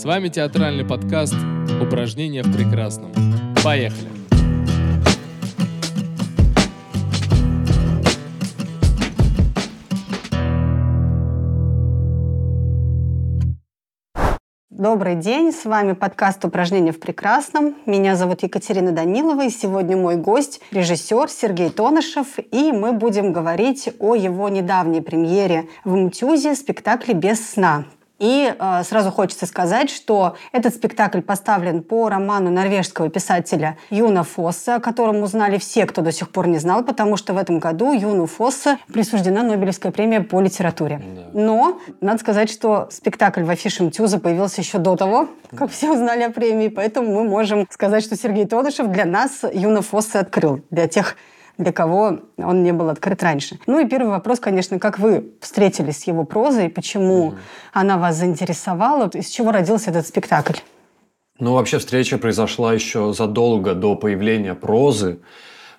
С вами театральный подкаст «Упражнения в прекрасном». Поехали! Добрый день, с вами подкаст «Упражнения в прекрасном». Меня зовут Екатерина Данилова, и сегодня мой гость – режиссер Сергей Тонышев, и мы будем говорить о его недавней премьере в МТЮЗе спектакле «Без сна». И э, сразу хочется сказать, что этот спектакль поставлен по роману норвежского писателя Юна Фосса, о котором узнали все, кто до сих пор не знал, потому что в этом году Юну Фосса присуждена Нобелевская премия по литературе. Да. Но надо сказать, что спектакль в афише МТЮЗа появился еще до того, как все узнали о премии, поэтому мы можем сказать, что Сергей Тодышев для нас Юна Фосса открыл. Для тех для кого он не был открыт раньше. Ну и первый вопрос, конечно, как вы встретились с его прозой, почему mm-hmm. она вас заинтересовала, из чего родился этот спектакль? Ну, вообще встреча произошла еще задолго до появления прозы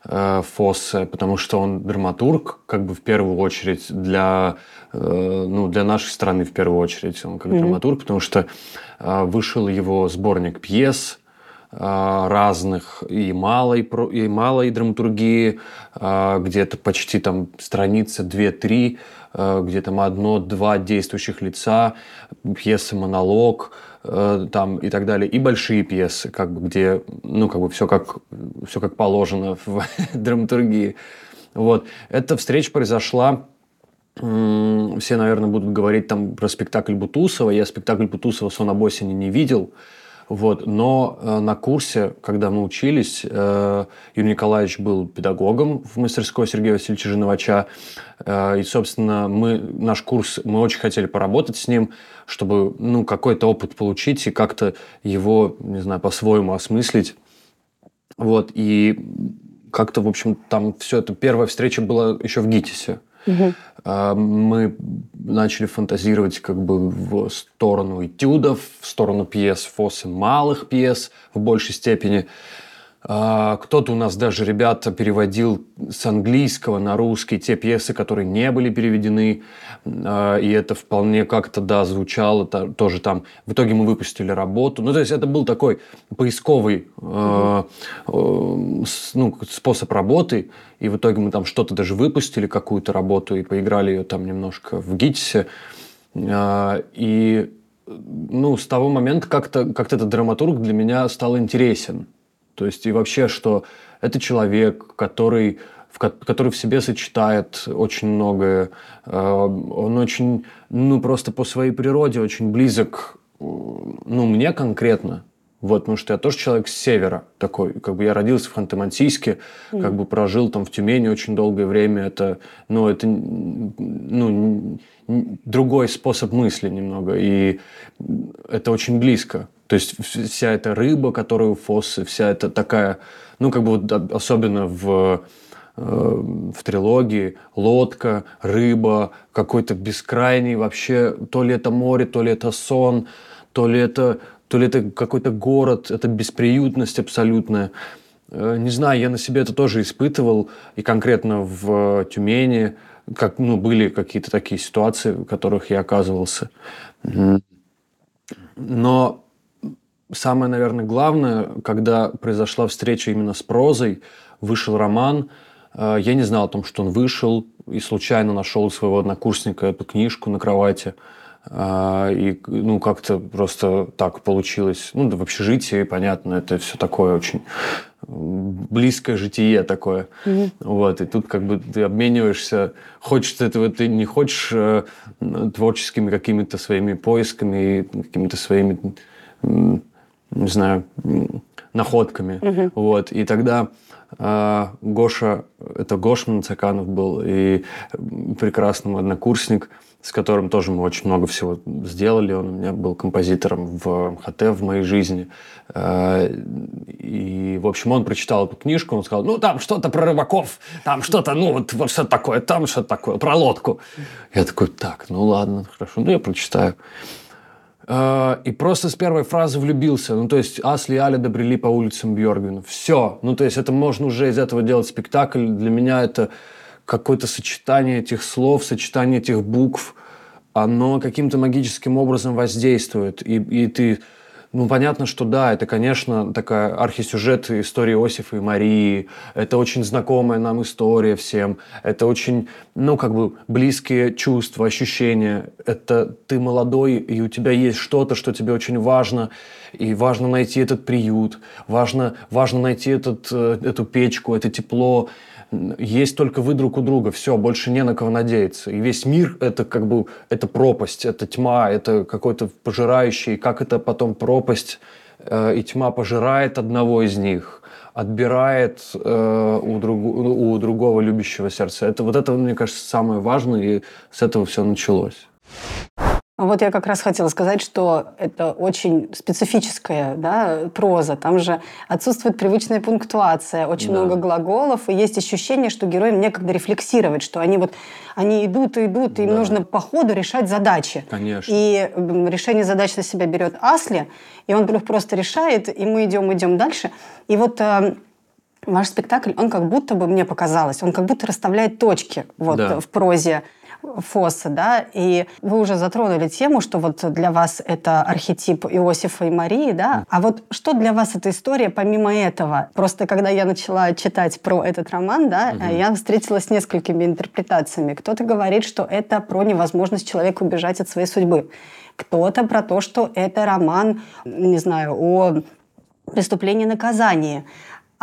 э, Фоссе, потому что он драматург, как бы в первую очередь для, э, ну, для нашей страны в первую очередь он как mm-hmm. драматург, потому что э, вышел его сборник пьес разных и малой, и малой драматургии, а, где-то почти там страница 2-3, а, где там одно-два действующих лица, пьесы монолог, там и так далее, и большие пьесы, как бы, где, ну, как бы все как, все как положено в драматургии. Вот. Эта встреча произошла все, наверное, будут говорить там про спектакль Бутусова. Я спектакль Бутусова «Сон об осени» не видел. Вот. Но э, на курсе, когда мы учились, э, Юрий Николаевич был педагогом в мастерской Сергея Васильевича Жиновача. Э, и, собственно, мы, наш курс, мы очень хотели поработать с ним, чтобы ну, какой-то опыт получить и как-то его, не знаю, по-своему осмыслить. Вот. И как-то, в общем, там все это... Первая встреча была еще в ГИТИСе. Угу. Мы начали фантазировать как бы в сторону этюдов, в сторону пьес Фоссы, малых пьес в большей степени. А, кто-то у нас даже, ребята, переводил с английского на русский те пьесы, которые не были переведены. А, и это вполне как-то, да, звучало тоже там. В итоге мы выпустили работу. Ну, то есть это был такой поисковый э, ну, способ работы. И в итоге мы там что-то даже выпустили, какую-то работу, и поиграли ее там немножко в ГИТИСе. И ну, с того момента как-то как этот драматург для меня стал интересен. То есть и вообще, что это человек, который в, который в себе сочетает очень многое. Э, он очень, ну, просто по своей природе очень близок, ну, мне конкретно. Вот, потому что я тоже человек с севера такой. Как бы я родился в Ханты-Мансийске, mm. как бы прожил там в Тюмени очень долгое время. Это, ну, это, ну, другой способ мысли немного. И это очень близко. То есть вся эта рыба, которая у Фоссы, вся эта такая, ну, как бы вот особенно в э, в трилогии лодка, рыба, какой-то бескрайний вообще, то ли это море, то ли это сон, то ли это, то ли это какой-то город, это бесприютность абсолютная. Э, не знаю, я на себе это тоже испытывал, и конкретно в Тюмени, как, ну, были какие-то такие ситуации, в которых я оказывался. Но самое, наверное, главное, когда произошла встреча именно с прозой, вышел роман, э, я не знал о том, что он вышел, и случайно нашел своего однокурсника эту книжку на кровати. Э, и ну, как-то просто так получилось. Ну, да, в общежитии, понятно, это все такое очень близкое житие такое. Mm-hmm. Вот, и тут как бы ты обмениваешься, хочешь ты этого, ты не хочешь э, творческими какими-то своими поисками, какими-то своими не знаю, находками. Угу. Вот. И тогда э, Гоша, это Гоша Нацаканов был, и прекрасный однокурсник, с которым тоже мы очень много всего сделали. Он у меня был композитором в МХТ в моей жизни. Э, и, в общем, он прочитал эту книжку, он сказал, ну, там что-то про рыбаков, там что-то, ну, вот, вот что такое, там что-то такое, про лодку. Я такой, так, ну, ладно, хорошо, ну, я прочитаю. Э, и просто с первой фразы влюбился. Ну, то есть Асли и Аля добрели по улицам Бьоргвина. Все. Ну, то есть это можно уже из этого делать спектакль. Для меня это какое-то сочетание этих слов, сочетание этих букв. оно каким-то магическим образом воздействует, и, и ты ну, понятно, что да, это, конечно, такая архисюжет истории Иосифа и Марии. Это очень знакомая нам история всем. Это очень, ну, как бы близкие чувства, ощущения. Это ты молодой, и у тебя есть что-то, что тебе очень важно. И важно найти этот приют. Важно, важно найти этот, э, эту печку, это тепло есть только вы друг у друга, все, больше не на кого надеяться. И весь мир это как бы, это пропасть, это тьма, это какой-то пожирающий, как это потом пропасть э, и тьма пожирает одного из них, отбирает э, у, друг, у другого любящего сердца. Это вот это, мне кажется, самое важное, и с этого все началось. Вот я как раз хотела сказать, что это очень специфическая да, проза. Там же отсутствует привычная пунктуация, очень да. много глаголов, и есть ощущение, что героям некогда рефлексировать, что они вот они идут и идут, и им да. нужно по ходу решать задачи. Конечно. И решение задач на себя берет Асли, и он просто решает, и мы идем, идем дальше. И вот э, ваш спектакль, он как будто бы, мне показалось, он как будто расставляет точки вот, да. в прозе Фосса, да, и вы уже затронули тему, что вот для вас это архетип Иосифа и Марии, да, а вот что для вас эта история помимо этого? Просто когда я начала читать про этот роман, да, угу. я встретилась с несколькими интерпретациями. Кто-то говорит, что это про невозможность человека убежать от своей судьбы. Кто-то про то, что это роман, не знаю, о преступлении наказании.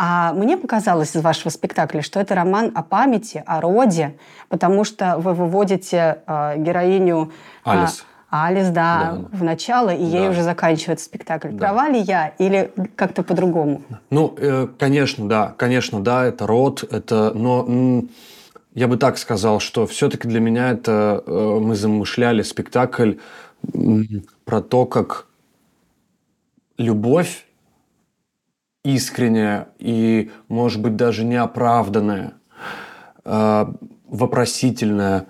А мне показалось из вашего спектакля, что это роман о памяти, о роде, потому что вы выводите э, героиню... Алис. А, Алис, да, да, в начало, и да. ей уже заканчивается спектакль. Да. Права ли я или как-то по-другому? Ну, э, конечно, да, конечно, да, это род, это, но я бы так сказал, что все-таки для меня это э, мы замышляли спектакль про то, как любовь искренняя и, может быть, даже неоправданная, э, вопросительная,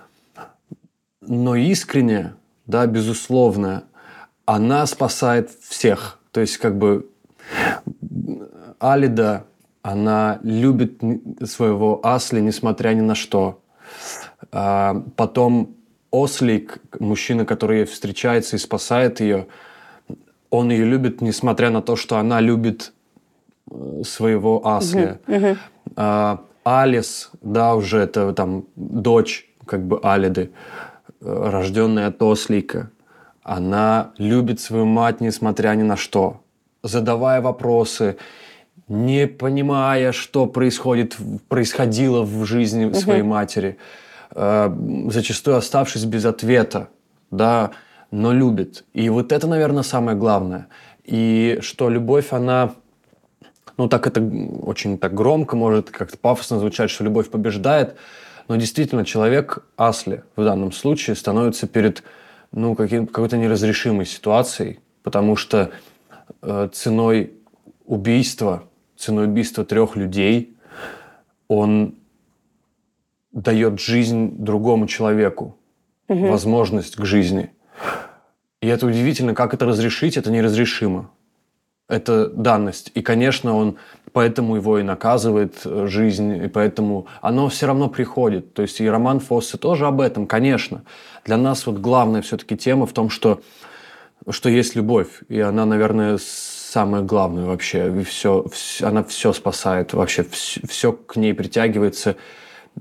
но искренняя, да, безусловная, она спасает всех. То есть, как бы, Алида, она любит своего Асли, несмотря ни на что. А потом Ослик, мужчина, который встречается и спасает ее, он ее любит, несмотря на то, что она любит своего Асли. Угу, А, Алис, да, уже это там дочь как бы Алиды, рожденная от Ослика. Она любит свою мать, несмотря ни на что. Задавая вопросы, не понимая, что происходит, происходило в жизни угу. своей матери, э, зачастую оставшись без ответа, да, но любит. И вот это, наверное, самое главное. И что любовь, она ну, так это очень так громко, может как-то пафосно звучать, что любовь побеждает. Но действительно, человек, Асли, в данном случае, становится перед ну, каким, какой-то неразрешимой ситуацией, потому что э, ценой убийства, ценой убийства трех людей, он дает жизнь другому человеку, угу. возможность к жизни. И это удивительно, как это разрешить, это неразрешимо это данность. И, конечно, он поэтому его и наказывает э, жизнь, и поэтому оно все равно приходит. То есть и роман Фоссе тоже об этом, конечно. Для нас вот главная все-таки тема в том, что, что есть любовь. И она, наверное, самое главное вообще. И все, все, она все спасает вообще. Все, все к ней притягивается.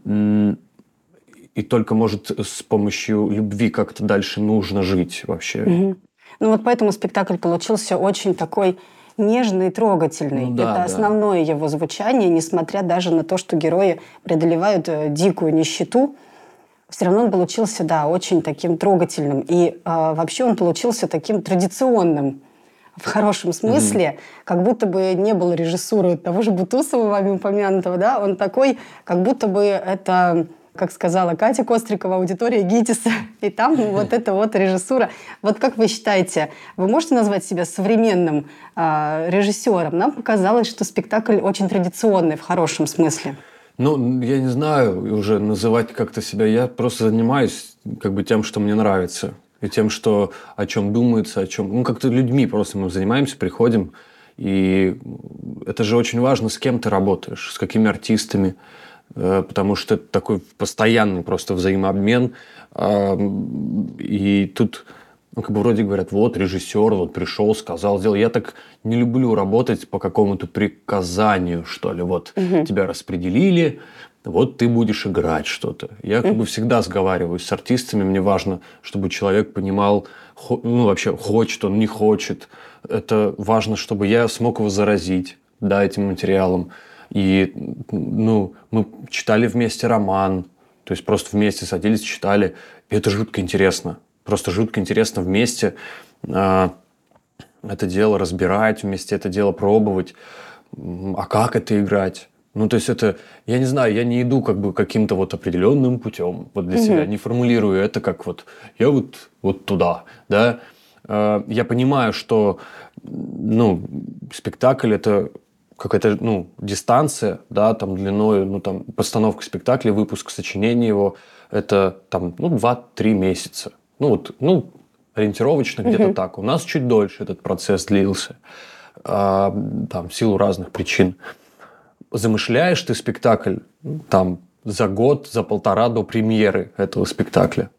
И только, может, с помощью любви как-то дальше нужно жить вообще. Угу. Ну вот поэтому спектакль получился очень такой нежный и трогательный. Ну, да, Это да. основное его звучание, несмотря даже на то, что герои преодолевают э, дикую нищету, все равно он получился, да, очень таким трогательным. И э, вообще он получился таким традиционным в хорошем смысле, mm-hmm. как будто бы не было режиссуры того же Бутусова, вами упомянутого, да, он такой, как будто бы это как сказала Катя Кострикова, аудитория ГИТИСа, и там вот эта вот режиссура. Вот как вы считаете, вы можете назвать себя современным э, режиссером? Нам показалось, что спектакль очень традиционный в хорошем смысле. Ну, я не знаю уже называть как-то себя. Я просто занимаюсь как бы тем, что мне нравится. И тем, что о чем думается, о чем... Ну, как-то людьми просто мы занимаемся, приходим. И это же очень важно, с кем ты работаешь, с какими артистами, потому что это такой постоянный просто взаимообмен. Э, и тут ну, как бы вроде говорят, вот режиссер вот пришел, сказал, сделал. Я так не люблю работать по какому-то приказанию, что ли. Вот угу. тебя распределили, вот ты будешь играть что-то. Я как бы всегда сговариваюсь с артистами, мне важно, чтобы человек понимал, ну, вообще, хочет он, не хочет. Это важно, чтобы я смог его заразить, да, этим материалом. И, ну, мы читали вместе роман, то есть просто вместе садились, читали. И это жутко интересно. Просто жутко интересно вместе э, это дело разбирать, вместе это дело пробовать. А как это играть? Ну, то есть это, я не знаю, я не иду как бы каким-то вот определенным путем вот для угу. себя, не формулирую это как вот я вот, вот туда, да. Э, я понимаю, что, ну, спектакль это какая-то, ну, дистанция, да, там длиной, ну, там, постановка спектакля, выпуск сочинения его, это там, ну, 2-3 месяца. Ну, вот, ну, ориентировочно где-то так. У нас чуть дольше этот процесс длился, а, там, в силу разных причин замышляешь ты спектакль там за год, за полтора до премьеры этого спектакля.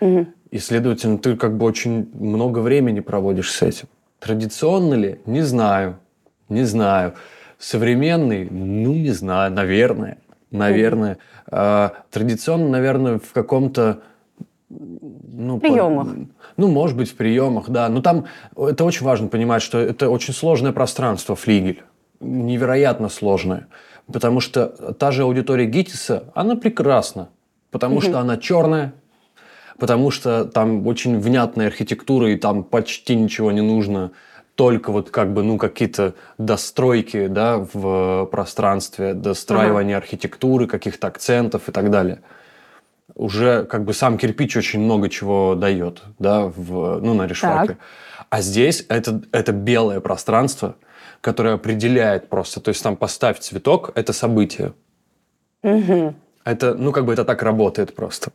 Угу. И, следовательно, ты как бы очень много времени проводишь с этим. Традиционно ли? Не знаю. Не знаю. Современный? Ну, не знаю. Наверное. Наверное. А, традиционно, наверное, в каком-то ну, приемах. По, ну, может быть, в приемах, да. Но там это очень важно понимать, что это очень сложное пространство, флигель невероятно сложная. Потому что та же аудитория Гитиса, она прекрасна. Потому что она черная, потому что там очень внятная архитектура, и там почти ничего не нужно. Только вот как бы, ну, какие-то достройки, да, в пространстве, достраивание ага. архитектуры, каких-то акцентов и так далее. Уже как бы сам кирпич очень много чего дает, да, в, ну, на решетке. А здесь это, это белое пространство – которое определяет просто. То есть там поставь цветок – это событие. Угу. Это, ну, как бы это так работает просто.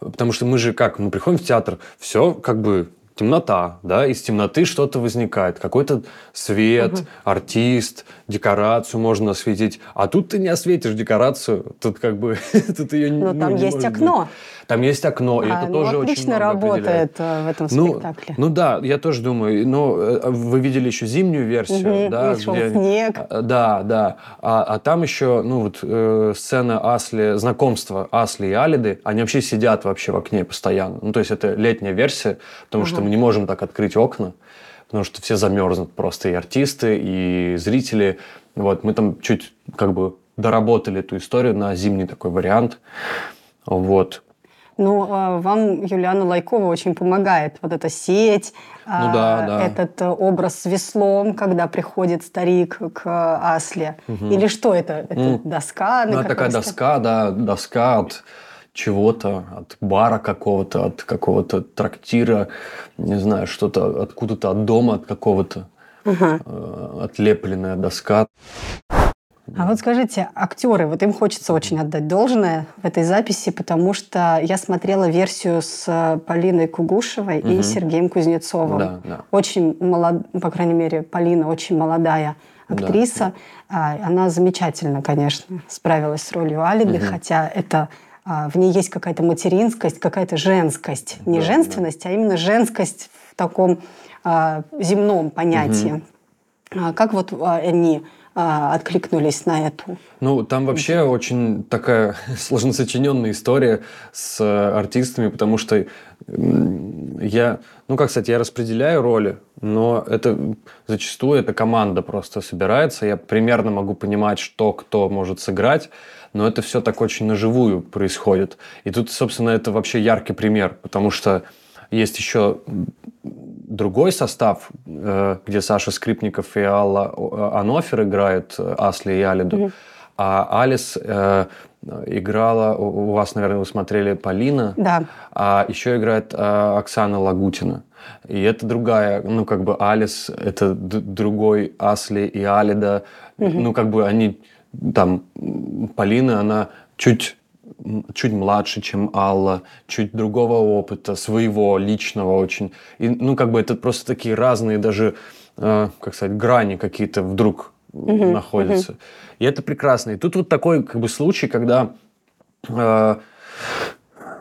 Потому что мы же как, мы приходим в театр, все как бы темнота, да, из темноты что-то возникает, какой-то свет, угу. артист, декорацию можно осветить, а тут ты не осветишь декорацию, тут как бы тут ее Но ну, там ну, есть окно. Быть. Там есть окно, а, и это ну, тоже очень много работает определяет. Э, в этом ну, спектакле. Ну да, я тоже думаю. Но э, вы видели еще зимнюю версию, угу, да? где... снег. А, да, да. А, а там еще, ну вот э, сцена Асли, знакомство Асли и Алиды, они вообще сидят вообще в окне постоянно. Ну то есть это летняя версия, потому ага. что мы не можем так открыть окна, потому что все замерзнут просто и артисты, и зрители. Вот мы там чуть как бы доработали эту историю на зимний такой вариант. Вот. Ну, а, вам Юлиана Лайкова очень помогает. Вот эта сеть, ну, да, да. этот э, образ с веслом, когда приходит старик к Асле. Угу. Или что это? Это ну, доска? Ну, такая доска, да, доска от чего-то, от бара какого-то, от какого-то трактира, не знаю, что-то откуда-то от дома, от какого-то. Угу. Отлепленная доска. А вот скажите, актеры, вот им хочется очень отдать должное в этой записи, потому что я смотрела версию с э, Полиной Кугушевой угу. и Сергеем Кузнецовым. Да, да. Очень молод, по крайней мере, Полина очень молодая актриса. Да. Она замечательно, конечно, справилась с ролью Алиды, угу. хотя это а, в ней есть какая-то материнскость, какая-то женскость. Не да, женственность, да. а именно женскость в таком а, земном понятии. Угу. Как вот они а, откликнулись на эту. Ну, там вообще очень такая сложносочиненная история с э, артистами, потому что я, ну как сказать, я распределяю роли, но это зачастую эта команда просто собирается. Я примерно могу понимать, что кто может сыграть, но это все так очень наживую происходит. И тут, собственно, это вообще яркий пример, потому что есть еще другой состав, э, где Саша Скрипников и Алла э, Анофер играют э, Асли и Алиду. Mm-hmm. А Алис играла, у вас, наверное, вы смотрели Полина. Да. А еще играет Оксана Лагутина. И это другая, ну, как бы Алис, это другой Асли и Алида. Угу. Ну, как бы они там, Полина, она чуть чуть младше, чем Алла, чуть другого опыта, своего, личного очень. И, ну, как бы это просто такие разные даже, э, как сказать, грани какие-то вдруг угу, находится. Угу. И это прекрасно. И тут вот такой как бы случай, когда э,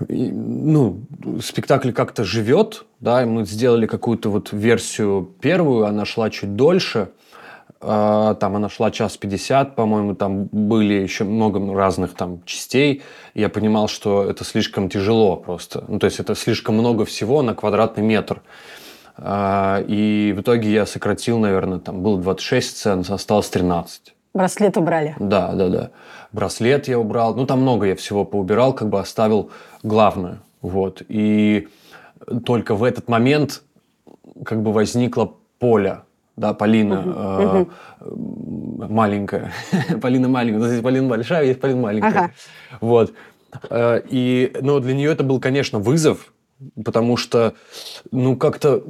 ну, спектакль как-то живет, да, и мы сделали какую-то вот версию первую, она шла чуть дольше, там она шла час пятьдесят, по-моему, там были еще много разных там частей. Я понимал, что это слишком тяжело просто. Ну, то есть это слишком много всего на квадратный метр. Э, и в итоге я сократил, наверное, там было 26 сцен, осталось 13. Браслет убрали? Да, да, да. Браслет я убрал. Ну, там много я всего поубирал, как бы оставил главное. Вот. И только в этот момент как бы возникло поле. Да, Полина э, маленькая. Полина маленькая. Здесь Полина большая, есть Полина маленькая. Ага. Вот. Э, и, ну, для нее это был, конечно, вызов, потому что, ну, как-то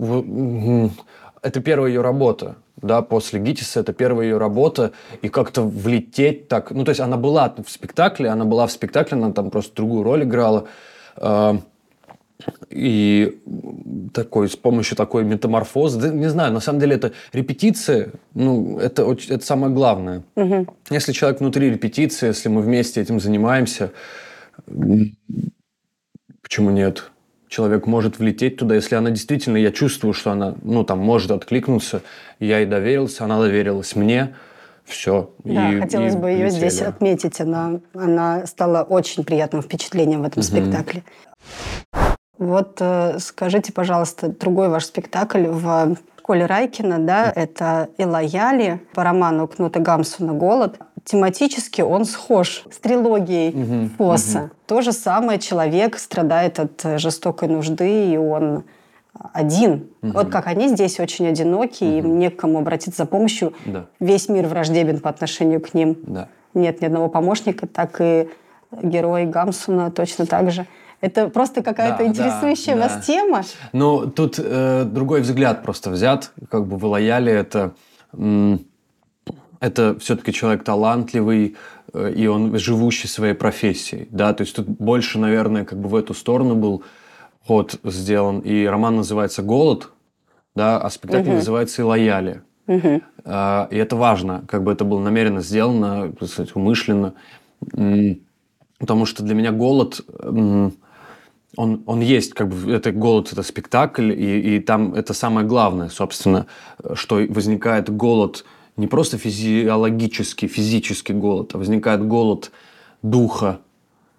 это первая ее работа, да, после Гитиса, это первая ее работа, и как-то влететь так, ну, то есть она была в спектакле, она была в спектакле, она там просто другую роль играла, э, и такой, с помощью такой метаморфозы, да, не знаю, на самом деле это репетиция, ну, это, это самое главное. Угу. Если человек внутри репетиции, если мы вместе этим занимаемся, почему нет? человек может влететь туда, если она действительно, я чувствую, что она, ну, там, может откликнуться, я ей доверился, она доверилась мне, все. Да, и, хотелось и бы ее летели. здесь отметить. Она, она стала очень приятным впечатлением в этом угу. спектакле. Вот э, скажите, пожалуйста, другой ваш спектакль в Коли Райкина, да, это «Элояли» по роману Кнута Гамсуна «Голод» тематически он схож с трилогией угу, Фосса. Угу. То же самое человек страдает от э, жестокой нужды, и он один. Угу. Вот как они здесь очень одиноки, угу. им не к кому обратиться за помощью. Да. Весь мир враждебен по отношению к ним. Да. Нет ни одного помощника, так и герой Гамсуна точно так же. Это просто какая-то да, интересующая да, вас тема. Ну, тут э, другой взгляд просто взят. Как бы в Лояле это это все-таки человек талантливый, э, и он живущий своей профессией, да, то есть тут больше, наверное, как бы в эту сторону был ход сделан, и роман называется «Голод», да, а спектакль угу. называется «Лояли». Угу. И это важно, как бы это было намеренно сделано, так сказать, умышленно, потому что для меня голод, он, он есть, как бы это голод, это спектакль, и, и там это самое главное, собственно, что возникает голод – не просто физиологический, физический голод, а возникает голод духа,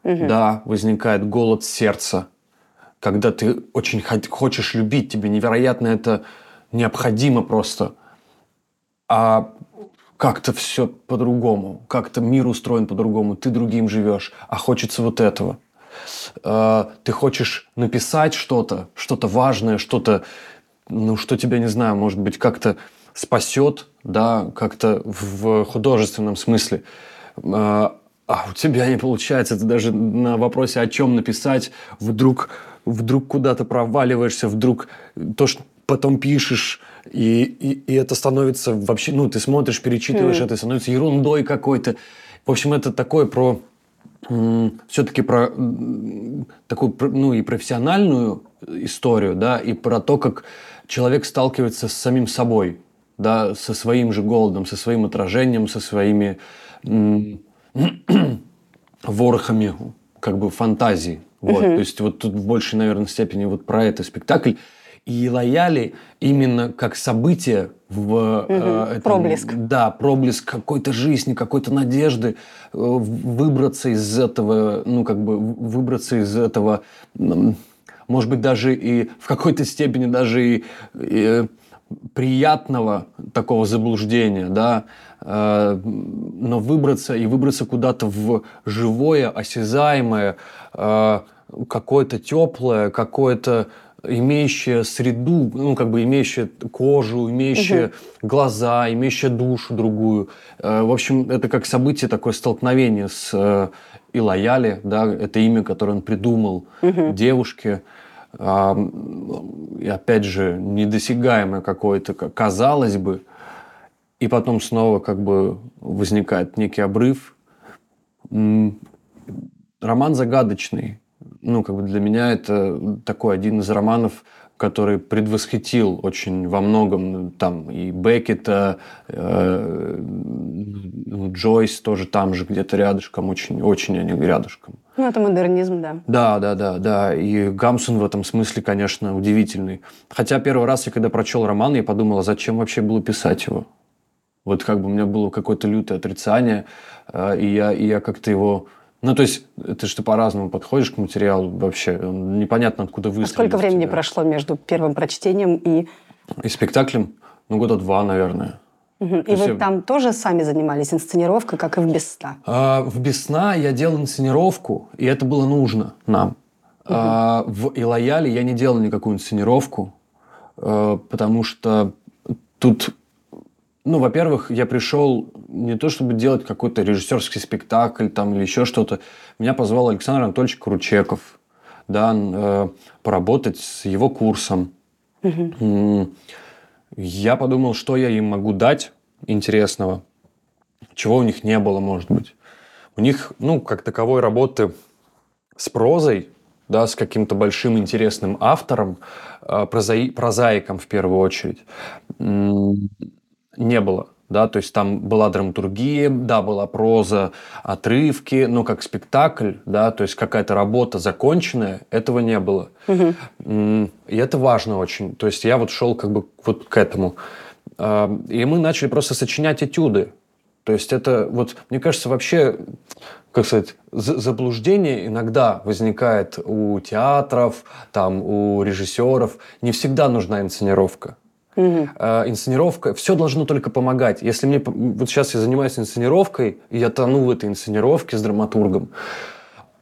угу. да, возникает голод сердца, когда ты очень хочешь любить, тебе невероятно это необходимо просто, а как-то все по-другому, как-то мир устроен по-другому, ты другим живешь, а хочется вот этого. А, ты хочешь написать что-то, что-то важное, что-то, ну, что тебя, не знаю, может быть, как-то спасет, да, как-то в художественном смысле. А, а у тебя не получается, ты даже на вопросе, о чем написать, вдруг, вдруг куда-то проваливаешься, вдруг то, что потом пишешь, и, и, и это становится вообще, ну, ты смотришь, перечитываешь, mm. это становится ерундой какой-то. В общем, это такое про все-таки про такую, ну, и профессиональную историю, да, и про то, как человек сталкивается с самим собой да, со своим же голодом, со своим отражением, со своими ворохами как бы фантазии. Вот. Угу. То есть вот тут в большей, наверное, степени вот про это спектакль. И лояли именно как событие в угу. э, этом, проблеск. Да, проблеск какой-то жизни, какой-то надежды, э, выбраться из этого, ну как бы выбраться из этого, может быть даже и в какой-то степени даже и, и приятного такого заблуждения, да, э, но выбраться и выбраться куда-то в живое, осязаемое, э, какое-то теплое, какое-то имеющее среду, ну, как бы имеющее кожу, имеющее угу. глаза, имеющее душу другую. Э, в общем, это как событие, такое столкновение с э, Илаяли, да, это имя, которое он придумал угу. девушке и опять же, недосягаемое какое-то, казалось бы, и потом снова как бы возникает некий обрыв. Роман загадочный. Ну, как бы для меня это такой один из романов, который предвосхитил очень во многом там и Беккета, э, ну, Джойс тоже там же где-то рядышком, очень, очень они рядышком. Ну, это модернизм, да. Да, да, да, да. И Гамсун в этом смысле, конечно, удивительный. Хотя первый раз я когда прочел роман, я подумал, а зачем вообще было писать его? Вот как бы у меня было какое-то лютое отрицание, э, и я, и я как-то его ну, то есть, это же ты по-разному подходишь к материалу вообще. Непонятно, откуда вы. А сколько времени тебя. прошло между первым прочтением и... И спектаклем? Ну, года два, наверное. Угу. И вы я... там тоже сами занимались инсценировкой, как и в «Без сна»? А, в «Без сна» я делал инсценировку, и это было нужно нам. Угу. А, в «Илояле» я не делал никакую инсценировку, а, потому что тут ну, во-первых, я пришел не то чтобы делать какой-то режиссерский спектакль там или еще что-то. Меня позвал Александр Анатольевич Кручеков, да, э, поработать с его курсом. Угу. Я подумал, что я им могу дать интересного, чего у них не было, может быть. У них, ну, как таковой работы с прозой, да, с каким-то большим интересным автором, э, прозаи, прозаиком в первую очередь, не было. Да, то есть там была драматургия, да, была проза, отрывки, но как спектакль, да, то есть какая-то работа законченная, этого не было. Угу. И это важно очень. То есть я вот шел как бы вот к этому. А, и мы начали просто сочинять этюды. То есть это вот, мне кажется, вообще, как сказать, заблуждение иногда возникает у театров, там, у режиссеров. Не всегда нужна инсценировка. Угу. инсценировка, все должно только помогать. Если мне, вот сейчас я занимаюсь инсценировкой, и я тону в этой инсценировке с драматургом,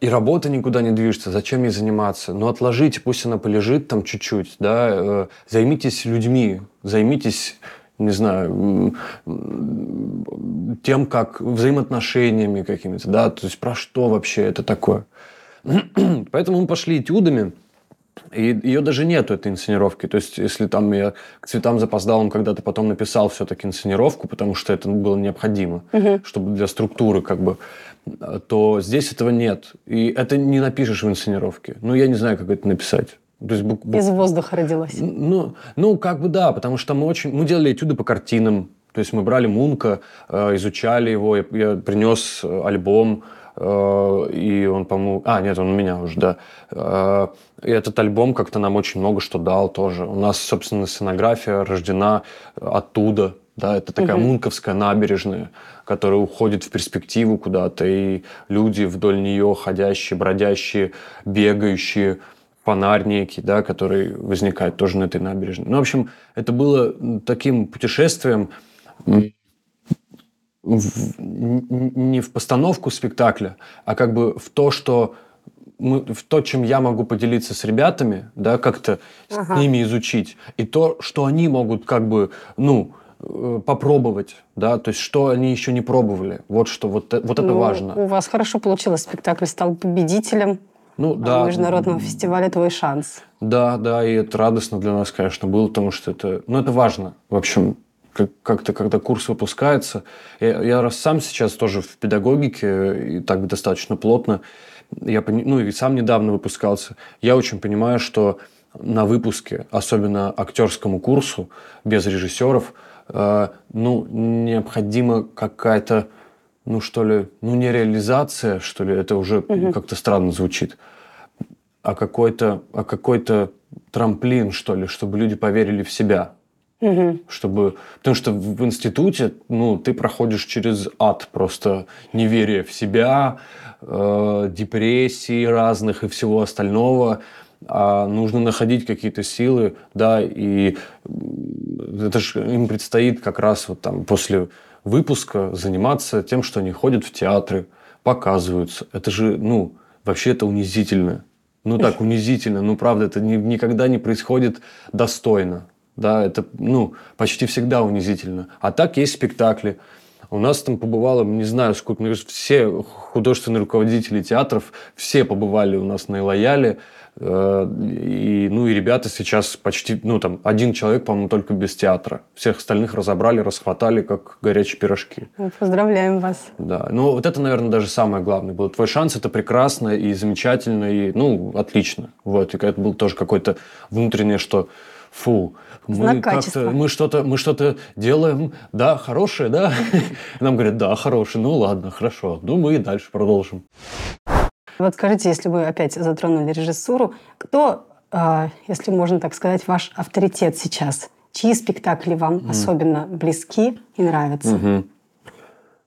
и работа никуда не движется, зачем ей заниматься? Ну, отложите, пусть она полежит там чуть-чуть, да, э, займитесь людьми, займитесь не знаю, тем, как взаимоотношениями какими-то, да, то есть про что вообще это такое. Поэтому мы пошли этюдами, и ее даже нету, этой инсценировки. То есть, если там я к цветам запоздал, он когда-то потом написал все-таки инсценировку, потому что это было необходимо, угу. чтобы для структуры как бы, то здесь этого нет. И это не напишешь в инсценировке. Ну, я не знаю, как это написать. То есть, бук, бук... Из воздуха родилось. Ну, ну, как бы да, потому что мы очень... Мы делали этюды по картинам. То есть мы брали Мунка, э, изучали его, я, я принес альбом, Э, и он, по-моему... А, нет, он у меня уже, да. Э, и этот альбом как-то нам очень много что дал тоже. У нас, собственно, сценография рождена оттуда, да, это такая угу. мунковская набережная, которая уходит в перспективу куда-то, и люди вдоль нее ходящие, бродящие, бегающие, фонарь некий, да, который возникает тоже на этой набережной. Ну, в общем, это было таким путешествием, в, не в постановку спектакля, а как бы в то, что мы, в то, чем я могу поделиться с ребятами, да, как-то ага. с ними изучить, и то, что они могут как бы, ну, э, попробовать, да, то есть что они еще не пробовали. Вот что, вот, э, вот это ну, важно. У вас хорошо получилось, спектакль стал победителем ну, да. международного фестиваля «Твой шанс». Да, да, и это радостно для нас, конечно, было, потому что это, ну, это важно. В общем, как-то, когда курс выпускается, я, я раз сам сейчас тоже в педагогике, и так достаточно плотно, я, ну и сам недавно выпускался, я очень понимаю, что на выпуске, особенно актерскому курсу, без режиссеров, э, ну, необходима какая-то, ну, что ли, ну, не реализация, что ли, это уже угу. как-то странно звучит, а какой-то, а какой-то трамплин, что ли, чтобы люди поверили в себя. Угу. Чтобы, потому что в институте, ну, ты проходишь через ад просто неверие в себя, э, депрессии разных и всего остального. А нужно находить какие-то силы, да, и это же им предстоит как раз вот там после выпуска заниматься тем, что они ходят в театры, показываются. Это же, ну, вообще это унизительно. Ну так, унизительно. Ну, правда, это ни, никогда не происходит достойно да, это, ну, почти всегда унизительно. А так есть спектакли, У нас там побывало, не знаю сколько, все художественные руководители театров, все побывали у нас на Илояле. Э, и, ну и ребята сейчас почти, ну там, один человек, по-моему, только без театра. Всех остальных разобрали, расхватали, как горячие пирожки. Мы поздравляем вас. Да, ну вот это, наверное, даже самое главное было. Твой шанс – это прекрасно и замечательно, и, ну, отлично. Вот, и это был тоже какой-то внутреннее, что фу, мы как-то, мы что-то, мы что-то делаем, да, хорошее, да? Нам говорят, да, хорошее, ну ладно, хорошо, ну мы и дальше продолжим. Вот скажите, если вы опять затронули режиссуру, кто, а, если можно так сказать, ваш авторитет сейчас? Чьи спектакли вам mm. особенно близки и нравятся? Mm-hmm.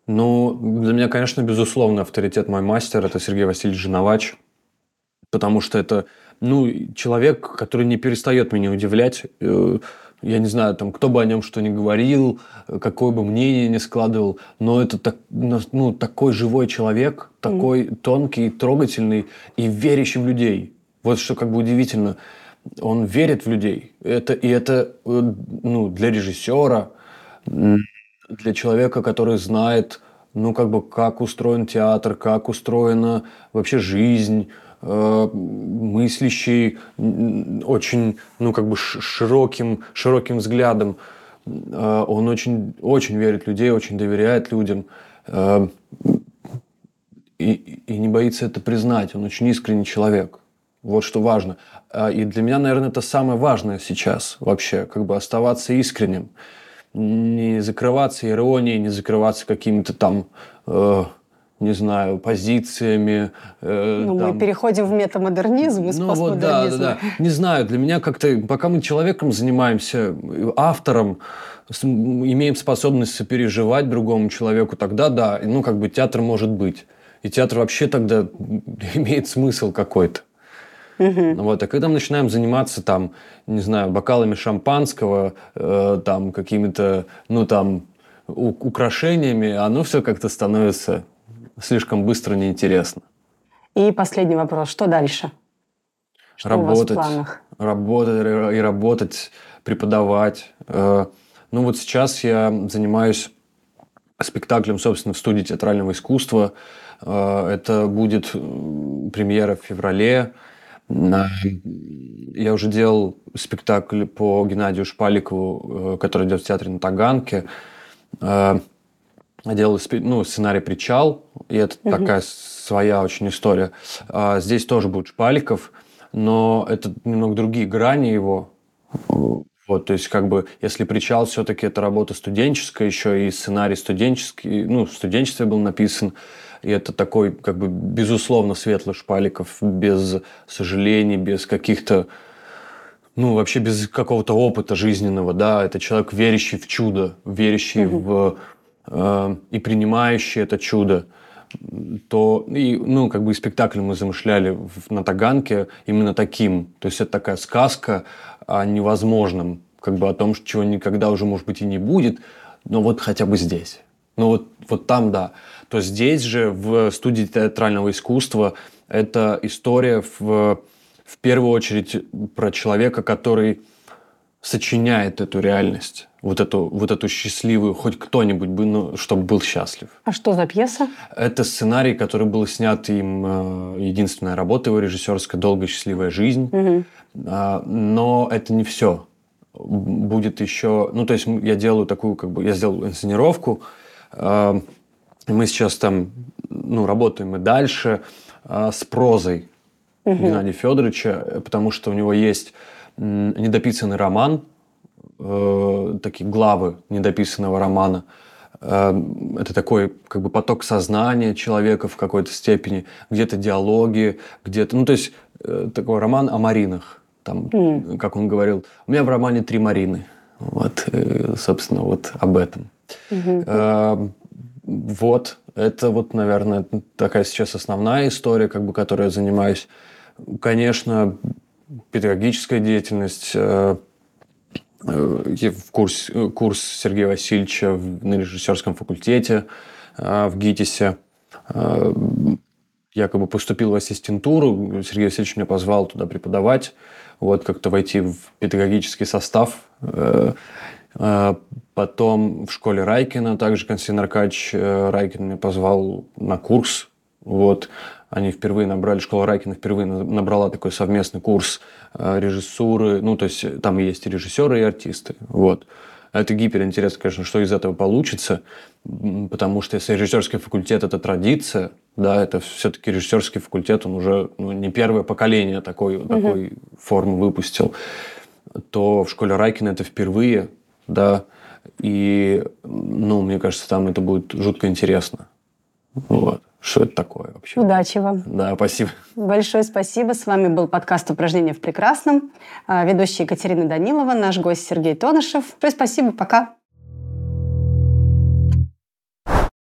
Ну, для меня, конечно, безусловно, авторитет мой мастер – это Сергей Васильевич Жиновач, потому что это ну, человек, который не перестает меня удивлять. Э, я не знаю, там, кто бы о нем что ни говорил, какое бы мнение ни складывал, но это так, ну, такой живой человек, такой mm. тонкий, трогательный и верящий в людей. Вот что как бы удивительно. Он верит в людей. Это, и это э, ну, для режиссера, для человека, который знает, ну, как бы, как устроен театр, как устроена вообще жизнь, Э, мыслящий, очень, ну, как бы широким, широким взглядом. Э, он очень, очень верит людей, очень доверяет людям. Э, и, и не боится это признать. Он очень искренний человек. Вот что важно. И для меня, наверное, это самое важное сейчас вообще, как бы оставаться искренним. Не закрываться иронией, не закрываться какими-то там не знаю, позициями. Э, ну, там. мы переходим в метамодернизм из ну, Вот, да, да, да. Не знаю, для меня как-то, пока мы человеком занимаемся, автором, имеем способность сопереживать другому человеку, тогда да, ну, как бы театр может быть. И театр вообще тогда имеет смысл какой-то. Угу. Вот, а когда мы начинаем заниматься там, не знаю, бокалами шампанского, э, там какими-то, ну там, украшениями, оно все как-то становится слишком быстро неинтересно. И последний вопрос. Что дальше? Что работать, у вас в планах? Работать и работать, преподавать. Э, ну вот сейчас я занимаюсь спектаклем, собственно, в студии театрального искусства. Э, это будет премьера в феврале. Я уже делал спектакль по Геннадию Шпаликову, э, который идет в театре на Таганке делал ну, сценарий «Причал», и это угу. такая своя очень история. А здесь тоже будет Шпаликов, но это немного другие грани его. Вот, то есть, как бы, если «Причал» все-таки это работа студенческая, еще и сценарий студенческий, ну, в студенчестве был написан, и это такой, как бы, безусловно, светлый Шпаликов, без сожалений, без каких-то ну, вообще без какого-то опыта жизненного, да, это человек, верящий в чудо, верящий угу. в Э, и принимающий это чудо, то, и, ну, как бы спектакль мы замышляли на Таганке именно таким. То есть это такая сказка о невозможном, как бы о том, чего никогда уже, может быть, и не будет, но вот хотя бы здесь. Ну вот, вот там, да. То здесь же, в студии театрального искусства, это история в, в первую очередь про человека, который сочиняет эту реальность вот эту, вот эту счастливую, хоть кто-нибудь бы, ну, чтобы был счастлив. А что за пьеса? Это сценарий, который был снят им, э, единственная работа его режиссерская «Долгая счастливая жизнь». Угу. Но это не все. Будет еще... Ну, то есть я делаю такую, как бы, я сделал инсценировку. А, мы сейчас там, ну, работаем и дальше а, с прозой угу. Геннадия Федоровича, потому что у него есть недописанный роман – э, такие главы недописанного романа. Э, это такой как бы поток сознания человека в какой-то степени, где-то диалоги, где-то, ну то есть э, такой роман о Маринах, там, mm. как он говорил, у меня в романе три Марины, вот, э, собственно, вот об этом. Mm-hmm. Э, вот, это вот, наверное, такая сейчас основная история, как бы, которой я занимаюсь. Конечно, педагогическая деятельность, э, Э, в курс, э, курс Сергея Васильевича на режиссерском факультете в ГИТИСе. Якобы поступил в ассистентуру. Сергей Васильевич меня позвал туда преподавать. Вот как-то войти в педагогический состав. Потом в школе Райкина также Константин Аркадьевич Райкин меня позвал на курс. Вот. Они впервые набрали, школа Райкина впервые набрала такой совместный курс э, режиссуры. Ну, то есть там есть и режиссеры, и артисты. Вот. Это гиперинтересно, конечно, что из этого получится, потому что если режиссерский факультет – это традиция, да, это все-таки режиссерский факультет, он уже ну, не первое поколение такой, угу. такой формы выпустил, то в школе Райкина это впервые, да, и, ну, мне кажется, там это будет жутко интересно. Вот. Что это такое вообще? Удачи вам. Да, спасибо. Большое спасибо. С вами был подкаст «Упражнения в прекрасном». А, ведущая Екатерина Данилова, наш гость Сергей Тонышев. Большое спасибо. Пока.